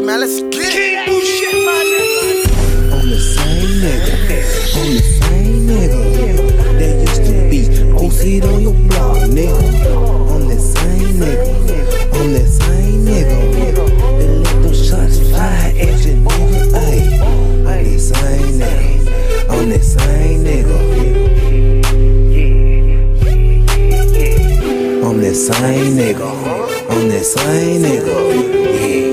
right, man, let's get it. King shit, my nigga. On the same nigga. On the same nigga. That used to be OC'd on your block, nigga. On the same nigga. On the same nigga. They let those shots fly at your nigga. Ayy. On the same nigga. On the same nigga. On the same nigga. On the same nigga. Yeah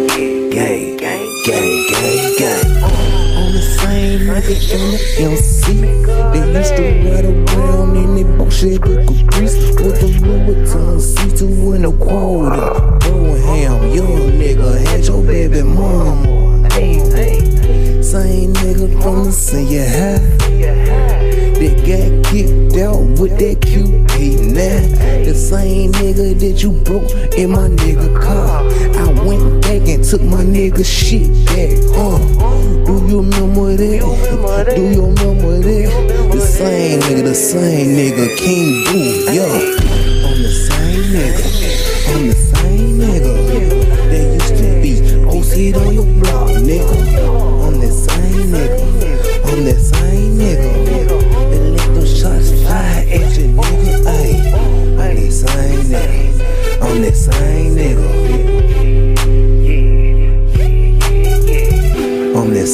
gay, gay, gay, gay, gay. All the same nigga in the LC. They used to ride around in their bullshit caprice with a Louis Vuitton C2 and a quarter. Oh, ham, young nigga, had your baby mama. Same nigga from the senior high. They got kicked out with that QP now. The same nigga that you broke in my nigga car took my nigga shit back. Uh, do you remember that? Do you remember that? The same nigga, the same nigga, King Boo, yo. I'm the same nigga.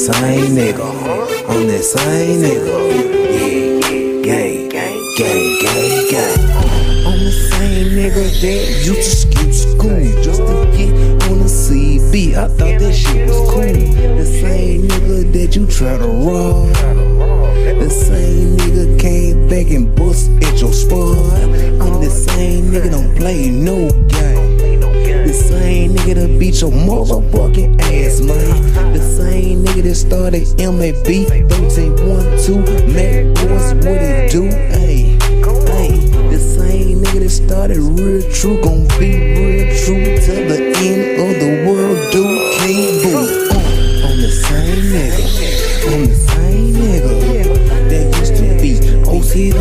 Same nigga. I'm the same nigga. Yeah, gang, gang, gang, gang, gang. I'm the same nigga that used to skip school just to get on the CB. I thought that shit was cool. The same nigga that you try to rob. The same nigga came back and bust at your spot. I'm the same nigga don't play no game. Same nigga that beat your motherfucking ass, man. The same nigga that started MAB 1312 Mac Boys, what it do? Ayy, ayy. The same nigga that started real true, gon' be real true till the end of the world, do King Boo. Uh, I'm the same nigga. I'm the same nigga that used to be OC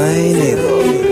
I'm the